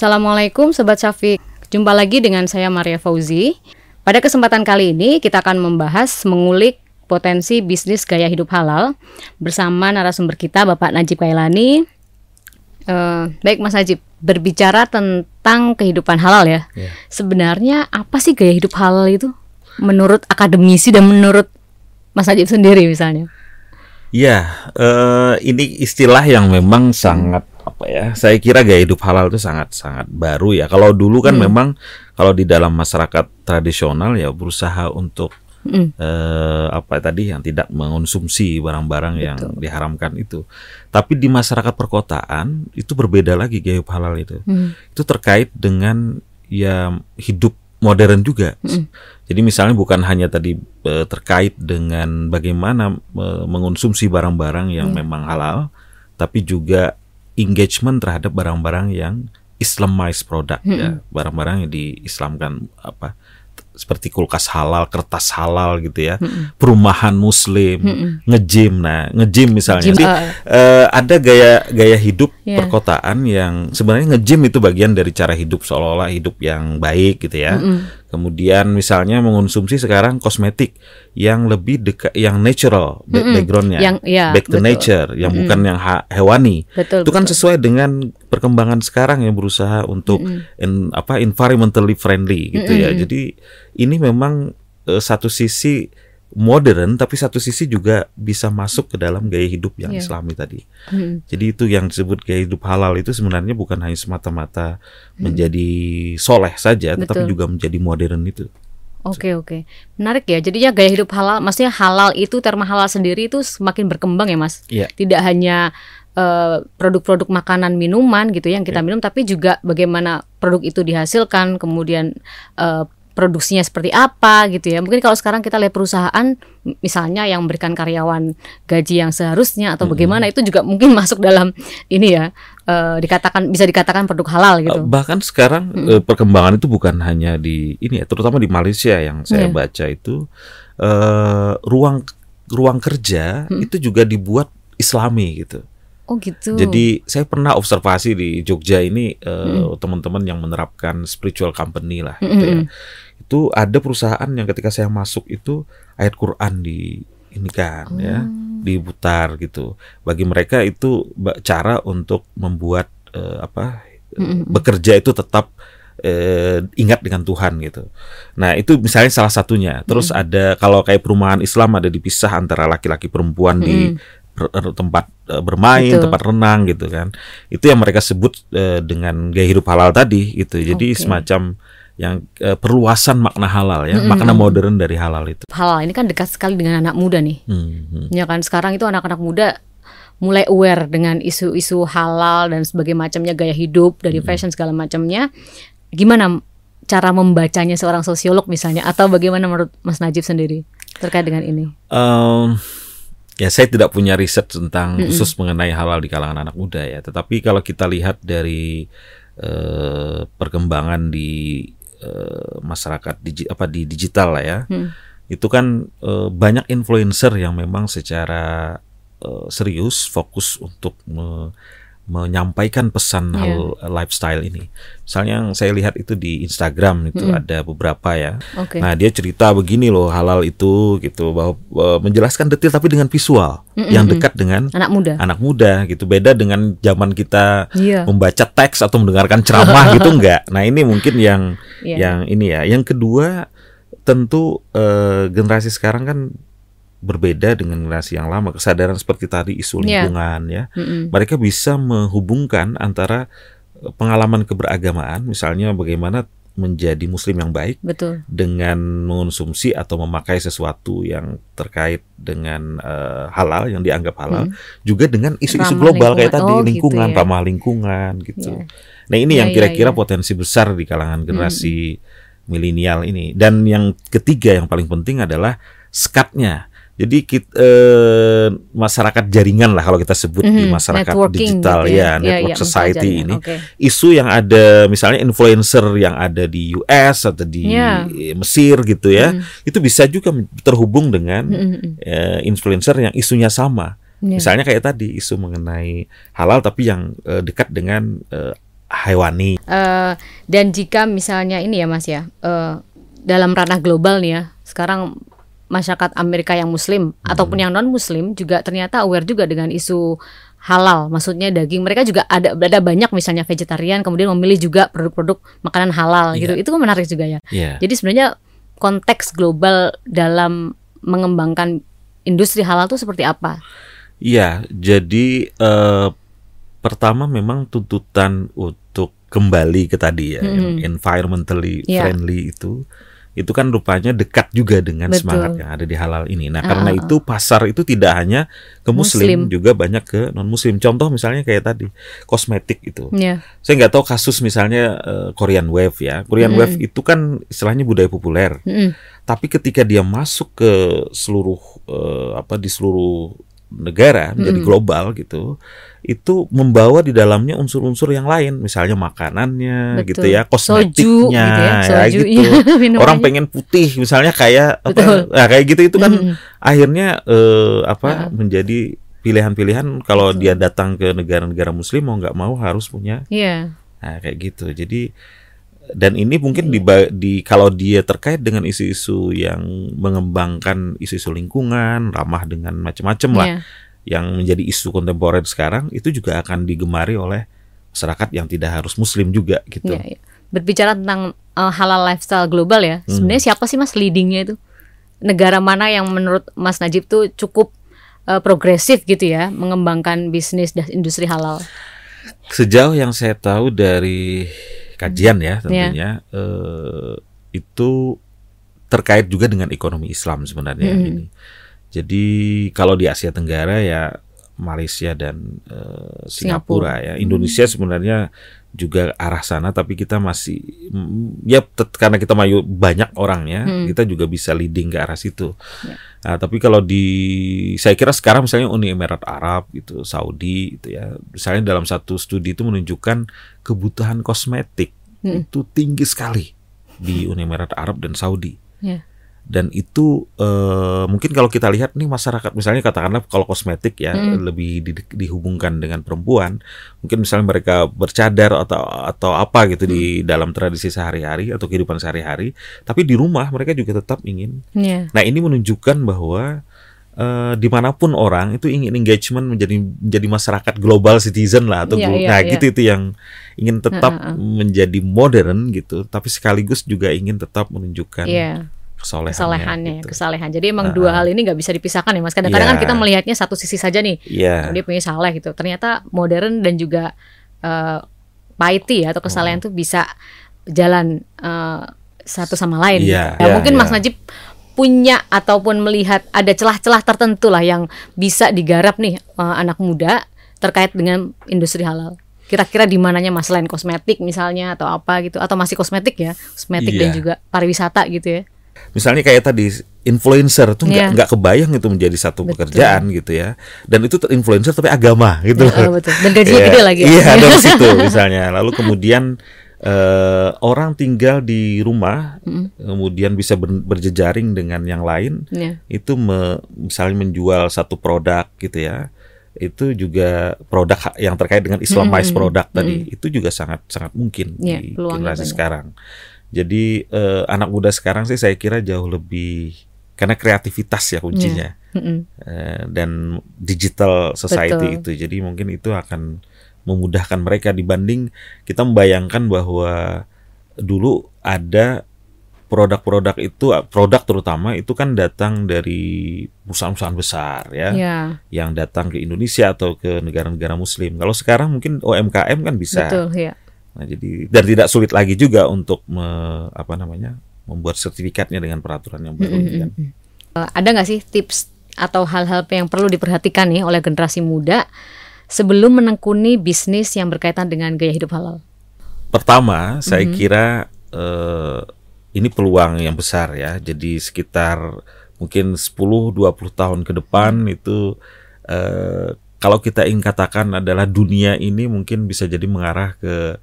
Assalamualaikum Sobat Syafiq. Jumpa lagi dengan saya Maria Fauzi. Pada kesempatan kali ini kita akan membahas mengulik potensi bisnis gaya hidup halal Bersama narasumber kita Bapak Najib Kailani. Uh, Baik Mas Najib, berbicara tentang kehidupan halal ya. Yeah. Sebenarnya apa sih gaya hidup halal itu? Menurut akademisi dan menurut Mas Najib sendiri misalnya. Ya, uh, ini istilah yang memang sangat apa ya? Saya kira gaya hidup halal itu sangat sangat baru ya. Kalau dulu kan hmm. memang kalau di dalam masyarakat tradisional ya berusaha untuk hmm. uh, apa tadi yang tidak mengonsumsi barang-barang yang diharamkan itu. Tapi di masyarakat perkotaan itu berbeda lagi gaya hidup halal itu. Hmm. Itu terkait dengan ya hidup modern juga. Hmm. Jadi misalnya bukan hanya tadi e, terkait dengan bagaimana e, mengonsumsi barang-barang yang hmm. memang halal, tapi juga engagement terhadap barang-barang yang Islamized product ya, hmm. ya, barang-barang yang diislamkan apa seperti kulkas halal, kertas halal gitu ya, hmm. perumahan muslim, hmm. ngejim, nah ngejim misalnya, Jadi, uh, uh, ada gaya gaya hidup yeah. perkotaan yang sebenarnya ngejim itu bagian dari cara hidup seolah-olah hidup yang baik gitu ya. Hmm Kemudian misalnya mengonsumsi sekarang kosmetik yang lebih dekat, yang natural mm -mm. backgroundnya, yang, ya, back to betul. nature, yang mm -mm. bukan yang hewani. Betul, itu kan betul. sesuai dengan perkembangan sekarang yang berusaha untuk mm -mm. In, apa environmentally friendly gitu mm -mm. ya. Jadi ini memang uh, satu sisi modern tapi satu sisi juga bisa masuk ke dalam gaya hidup yang yeah. islami tadi. Hmm. Jadi itu yang disebut gaya hidup halal itu sebenarnya bukan hanya semata-mata hmm. menjadi soleh saja Betul. tetapi juga menjadi modern itu. Oke okay, oke, okay. menarik ya. Jadi ya gaya hidup halal, maksudnya halal itu terma halal sendiri itu semakin berkembang ya mas. Yeah. Tidak hanya eh, produk-produk uh, makanan minuman gitu ya yang kita yeah. minum, tapi juga bagaimana produk itu dihasilkan, kemudian uh, produksinya seperti apa gitu ya. Mungkin kalau sekarang kita lihat perusahaan misalnya yang memberikan karyawan gaji yang seharusnya atau bagaimana itu juga mungkin masuk dalam ini ya uh, dikatakan bisa dikatakan produk halal gitu. Bahkan sekarang hmm. perkembangan itu bukan hanya di ini ya, terutama di Malaysia yang saya yeah. baca itu uh, ruang ruang kerja hmm. itu juga dibuat Islami gitu. Oh gitu. Jadi saya pernah observasi di Jogja ini uh, hmm. teman-teman yang menerapkan spiritual company lah, gitu ya itu ada perusahaan yang ketika saya masuk itu ayat Quran di ini kan ya, oh. ya diputar gitu bagi mereka itu cara untuk membuat uh, apa mm-hmm. bekerja itu tetap uh, ingat dengan Tuhan gitu nah itu misalnya salah satunya terus mm-hmm. ada kalau kayak perumahan Islam ada dipisah antara laki-laki perempuan mm-hmm. di tempat bermain, Betul. tempat renang gitu kan. Itu yang mereka sebut uh, dengan gaya hidup halal tadi gitu. Jadi okay. semacam yang uh, perluasan makna halal ya, mm -hmm. makna modern dari halal itu. Halal ini kan dekat sekali dengan anak muda nih. Mm -hmm. Ya kan sekarang itu anak-anak muda mulai aware dengan isu-isu halal dan sebagai macamnya gaya hidup dari mm -hmm. fashion segala macamnya. Gimana cara membacanya seorang sosiolog misalnya atau bagaimana menurut Mas Najib sendiri terkait dengan ini? Um, ya saya tidak punya riset tentang mm -hmm. khusus mengenai halal di kalangan anak muda ya, tetapi kalau kita lihat dari uh, perkembangan di uh, masyarakat digi apa di digital lah ya. Hmm. Itu kan uh, banyak influencer yang memang secara uh, serius fokus untuk me menyampaikan pesan yeah. hal lifestyle ini. Misalnya yang saya lihat itu di Instagram itu mm ada beberapa ya. Okay. Nah dia cerita begini loh halal itu gitu bahwa uh, menjelaskan detail tapi dengan visual mm -hmm. yang dekat dengan anak muda. Anak muda gitu beda dengan zaman kita yeah. membaca teks atau mendengarkan ceramah gitu enggak. Nah ini mungkin yang yeah. yang ini ya. Yang kedua tentu uh, generasi sekarang kan berbeda dengan generasi yang lama kesadaran seperti tadi isu iya. lingkungan yeah. ya mm-hmm. mereka bisa menghubungkan antara eh, pengalaman keberagamaan misalnya bagaimana menjadi muslim yang baik Betul. dengan mengonsumsi atau memakai sesuatu yang terkait dengan uh, halal yang dianggap halal mm. juga dengan isu-isu global kayak tadi oh, gitu lingkungan gitu ya. ramah lingkungan gitu yeah. nah ini yeah, yang iya, kira-kira yeah, yeah. potensi besar di kalangan generasi mm. milenial ini dan yang ketiga yang paling penting adalah skatnya jadi kita, eh, masyarakat jaringan lah kalau kita sebut mm -hmm. di mhm. masyarakat digital gitu ya, ya network ya, society ini. Okay. Isu yang ada misalnya influencer yang ada di US atau di yeah. Mesir gitu ya. Mm. Itu bisa juga terhubung dengan mm -hmm. eh, influencer yang isunya sama. Yeah. Misalnya kayak tadi isu mengenai halal tapi yang eh, dekat dengan eh, hewani. Uh, dan jika misalnya ini ya Mas ya, uh, dalam ranah global nih ya, sekarang masyarakat Amerika yang Muslim hmm. ataupun yang non Muslim juga ternyata aware juga dengan isu halal, maksudnya daging mereka juga ada ada banyak misalnya vegetarian, kemudian memilih juga produk-produk makanan halal yeah. gitu, itu kan menarik juga ya. Yeah. Jadi sebenarnya konteks global dalam mengembangkan industri halal itu seperti apa? Iya, jadi uh, pertama memang tuntutan untuk kembali ke tadi ya, hmm. environmentally yeah. friendly itu itu kan rupanya dekat juga dengan Betul. semangat yang ada di halal ini. Nah, uh, karena itu pasar itu tidak hanya ke muslim, muslim. juga banyak ke non muslim. Contoh misalnya kayak tadi kosmetik itu. Yeah. Saya nggak tahu kasus misalnya uh, Korean Wave ya. Korean mm Wave itu kan istilahnya budaya populer. Mm Tapi ketika dia masuk ke seluruh uh, apa di seluruh negara menjadi mm global gitu itu membawa di dalamnya unsur-unsur yang lain. Misalnya makanannya gitu Betul. gitu ya kosmetiknya Soju, gitu ya, ya gitu. ya, orang pengen putih misalnya kayak apa? Nah, kayak gitu itu kan mm akhirnya eh, apa uh. menjadi pilihan-pilihan kalau dia datang ke negara-negara muslim mau nggak mau harus punya yeah. nah kayak gitu. Jadi dan ini mungkin di, di kalau dia terkait dengan isu-isu yang mengembangkan isu-isu lingkungan, ramah dengan macam-macam lah, yeah. yang menjadi isu kontemporer sekarang itu juga akan digemari oleh masyarakat yang tidak harus Muslim juga gitu. Yeah, yeah. Berbicara tentang uh, halal lifestyle global ya, hmm. sebenarnya siapa sih mas leadingnya itu? Negara mana yang menurut Mas Najib tuh cukup uh, progresif gitu ya, mengembangkan bisnis dan industri halal? Sejauh yang saya tahu dari kajian ya tentunya yeah. uh, itu terkait juga dengan ekonomi Islam sebenarnya mm. ini. Jadi kalau di Asia Tenggara ya Malaysia dan uh, Singapura, Singapura ya. Indonesia hmm. sebenarnya juga arah sana tapi kita masih ya karena kita mayu banyak orangnya hmm. kita juga bisa leading ke arah situ. Ya. Nah, tapi kalau di saya kira sekarang misalnya Uni Emirat Arab gitu, Saudi itu ya. Misalnya dalam satu studi itu menunjukkan kebutuhan kosmetik hmm. itu tinggi sekali di Uni Emirat Arab dan Saudi. Yeah dan itu uh, mungkin kalau kita lihat nih masyarakat misalnya katakanlah kalau kosmetik ya hmm. lebih di, dihubungkan dengan perempuan mungkin misalnya mereka bercadar atau atau apa gitu hmm. di dalam tradisi sehari-hari atau kehidupan sehari-hari tapi di rumah mereka juga tetap ingin yeah. nah ini menunjukkan bahwa uh, di mana pun orang itu ingin engagement menjadi menjadi masyarakat global citizen lah atau yeah, yeah, nah yeah. gitu itu yang ingin tetap uh, uh. menjadi modern gitu tapi sekaligus juga ingin tetap menunjukkan yeah kesolehannya, kesolehannya gitu. kesalehan. Jadi emang uh, dua hal ini nggak bisa dipisahkan ya mas. Kadang-kadang yeah. kan kita melihatnya satu sisi saja nih, yeah. dia punya saleh gitu. Ternyata modern dan juga uh, piety ya atau kesalehan oh. tuh bisa jalan uh, satu sama lain. Yeah, gitu. Ya, yeah, mungkin yeah. Mas Najib punya ataupun melihat ada celah-celah tertentu lah yang bisa digarap nih uh, anak muda terkait dengan industri halal kira-kira di mananya mas selain kosmetik misalnya atau apa gitu atau masih kosmetik ya kosmetik yeah. dan juga pariwisata gitu ya misalnya kayak tadi influencer tuh nggak yeah. nggak kebayang itu menjadi satu betul. pekerjaan gitu ya dan itu influencer tapi agama gitu yeah, betul. dan gajinya gede lagi iya dari situ misalnya lalu kemudian uh, orang tinggal di rumah mm. kemudian bisa ber, berjejaring dengan yang lain yeah. itu me, misalnya menjual satu produk gitu ya itu juga produk yang terkait dengan Islamized mm -hmm. produk tadi mm. itu juga sangat sangat mungkin yeah, di generasi sekarang jadi uh, anak muda sekarang sih saya kira jauh lebih karena kreativitas ya kuncinya yeah. mm -hmm. uh, dan digital society Betul. itu. Jadi mungkin itu akan memudahkan mereka dibanding kita membayangkan bahwa dulu ada produk-produk itu produk terutama itu kan datang dari perusahaan-perusahaan besar ya yeah. yang datang ke Indonesia atau ke negara-negara muslim. Kalau sekarang mungkin UMKM kan bisa. Betul, yeah Nah, jadi dan tidak sulit lagi juga untuk me, apa namanya membuat sertifikatnya dengan peraturan yang baru. Mm -hmm. kan. uh, ada nggak sih tips atau hal-hal yang perlu diperhatikan nih oleh generasi muda sebelum menekuni bisnis yang berkaitan dengan gaya hidup halal? Pertama, saya mm -hmm. kira uh, ini peluang yang besar ya. Jadi sekitar mungkin 10-20 tahun ke depan itu uh, kalau kita ingin katakan adalah dunia ini mungkin bisa jadi mengarah ke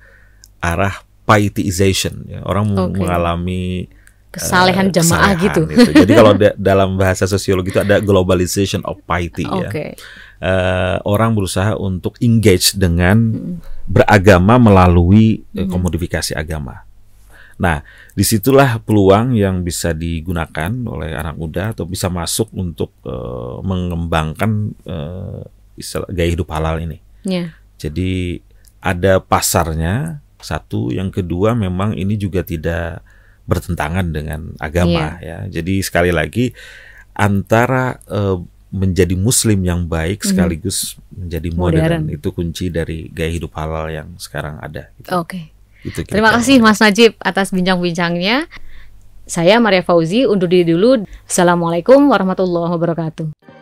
arah pietization ya. Orang okay. mengalami kesalehan uh, jamaah gitu. Itu. Jadi kalau dalam bahasa sosiologi itu ada globalization of piety okay. ya. uh, orang berusaha untuk engage dengan hmm. beragama melalui uh, komodifikasi agama. Nah, di situlah peluang yang bisa digunakan oleh anak muda atau bisa masuk untuk uh, mengembangkan uh, gaya hidup halal ini. Yeah. Jadi ada pasarnya satu, yang kedua memang ini juga tidak bertentangan dengan agama yeah. ya. Jadi sekali lagi antara uh, menjadi muslim yang baik mm. sekaligus menjadi modern, modern itu kunci dari gaya hidup halal yang sekarang ada. Gitu. Oke. Okay. Itu Terima kasih Mas Najib atas bincang-bincangnya. Saya Maria Fauzi undur diri dulu. Assalamualaikum warahmatullahi wabarakatuh.